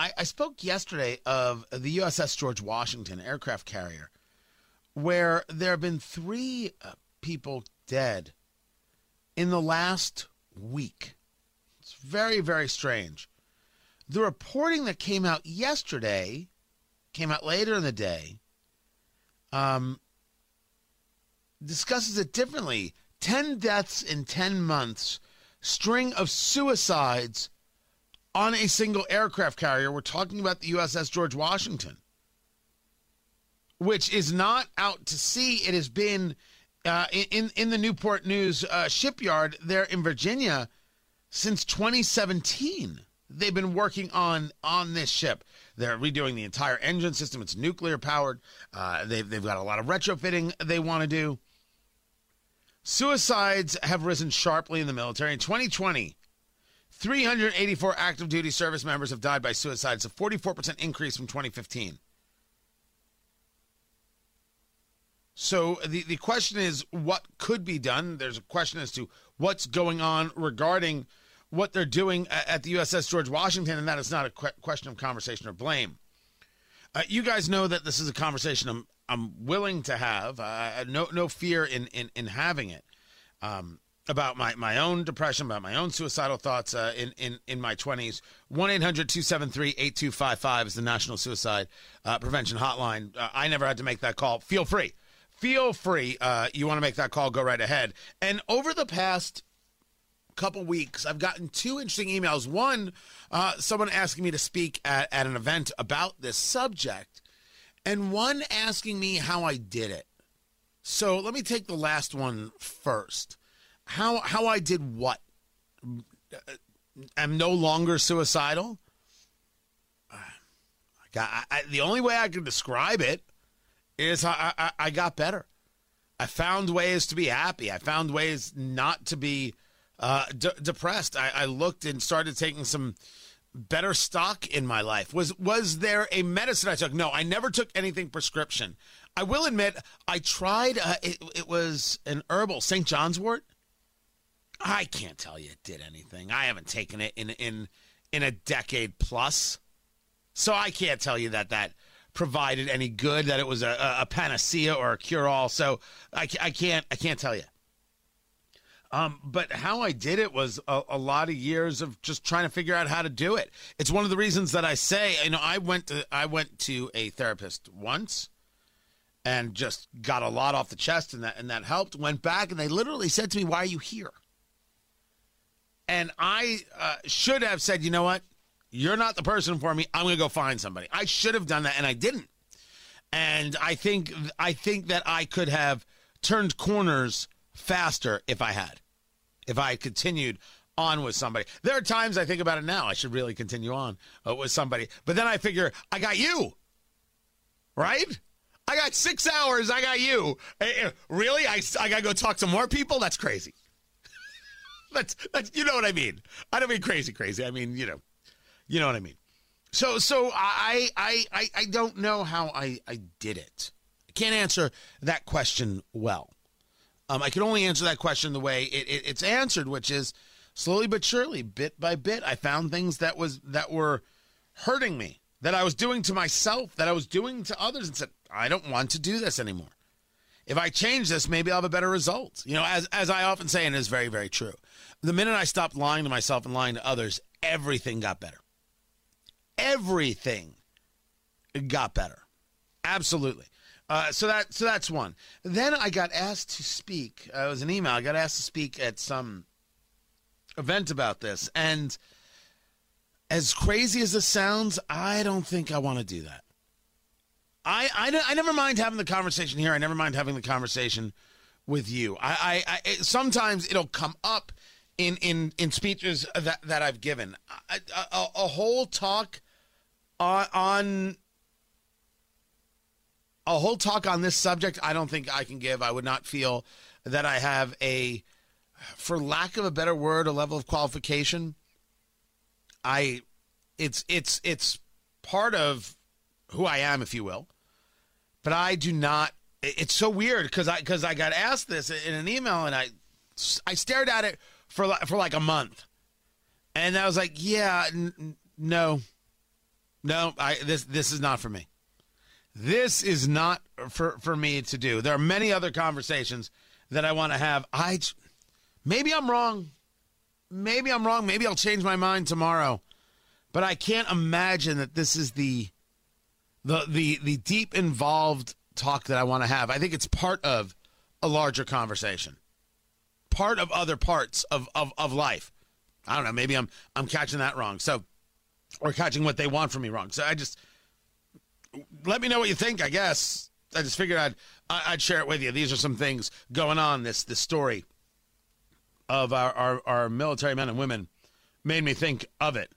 I, I spoke yesterday of the USS George Washington aircraft carrier, where there have been three uh, people dead in the last week. It's very, very strange. The reporting that came out yesterday, came out later in the day, um, discusses it differently. 10 deaths in 10 months, string of suicides on a single aircraft carrier. We're talking about the USS George Washington, which is not out to sea. It has been uh, in in the Newport News uh, shipyard there in Virginia since 2017. They've been working on on this ship. They're redoing the entire engine system. It's nuclear powered. Uh, they've they've got a lot of retrofitting they want to do. Suicides have risen sharply in the military. In 2020, 384 active duty service members have died by suicide. It's a 44% increase from 2015. So the, the question is what could be done? There's a question as to what's going on regarding what they're doing at the USS George Washington, and that is not a question of conversation or blame. Uh, you guys know that this is a conversation I'm I'm willing to have. Uh, no no fear in in in having it. Um, about my, my own depression, about my own suicidal thoughts uh, in, in, in my 20s. 1 800 273 8255 is the National Suicide uh, Prevention Hotline. Uh, I never had to make that call. Feel free. Feel free. Uh, you want to make that call, go right ahead. And over the past couple weeks, I've gotten two interesting emails. One, uh, someone asking me to speak at, at an event about this subject, and one asking me how I did it. So let me take the last one first. How how I did what? I'm no longer suicidal. I got I, the only way I can describe it is I, I, I got better. I found ways to be happy. I found ways not to be uh, depressed. I, I looked and started taking some better stock in my life. Was was there a medicine I took? No, I never took anything prescription. I will admit I tried. Uh, it, it was an herbal St. John's wort. I can't tell you it did anything. I haven't taken it in in in a decade plus, so I can't tell you that that provided any good. That it was a, a panacea or a cure all. So I, I can't I can't tell you. Um, but how I did it was a, a, lot of years of just trying to figure out how to do it. It's one of the reasons that I say, you know, I went to I went to a therapist once and just got a lot off the chest and that and that helped. Went back and they literally said to me, "Why are you here?" And I uh, should have said, "You know what? You're not the person for me. I'm going to go find somebody." I should have done that and I didn't. And I think I think that I could have turned corners faster if I had. If I continued on with somebody. There are times I think about it now. I should really continue on uh, with somebody. But then I figure, I got you. Right? I got six hours. I got you. Uh, really? I, I got to go talk to more people? That's crazy. that's, you know what I mean. I don't mean crazy, crazy. I mean, you know, you know what I mean. So, so I, I, I, I don't know how I, I did it. I can't answer that question well. Um, I can only answer that question the way it, it, it's answered, which is slowly but surely, bit by bit, I found things that was that were hurting me that I was doing to myself, that I was doing to others, and said, I don't want to do this anymore. If I change this, maybe I'll have a better result. You know, as, as I often say, and it's very, very true. The minute I stopped lying to myself and lying to others, everything got better. Everything got better. Absolutely. Uh, so that so that's one. Then I got asked to speak. Uh, it was an email. I got asked to speak at some event about this, and as crazy as this sounds, I don't think I want to do that. I, I, I never mind having the conversation here. I never mind having the conversation with you. I, I, I sometimes it'll come up in in in speeches that that I've given. A, a, a whole talk on on a whole talk on this subject. I don't think I can give. I would not feel that I have a, for lack of a better word, a level of qualification I it's it's it's part of who I am, if you will. But I do not. It's so weird because I because I got asked this in an email and I I stared at it for like, for like a month, and I was like, yeah, n- no, No, I this this is not for me. This is not for for me to do. There are many other conversations that I want to have. I maybe I'm wrong. Maybe I'm wrong. Maybe I'll change my mind tomorrow. But I can't imagine that this is the the the the deep involved talk that I want to have. I think it's part of a larger conversation. Part of other parts of, of, of life. I don't know, maybe I'm I'm catching that wrong. So or catching what they want from me wrong. So I just let me know what you think, I guess. I just figured I'd I'd share it with you. These are some things going on this this story of our, our, our military men and women made me think of it.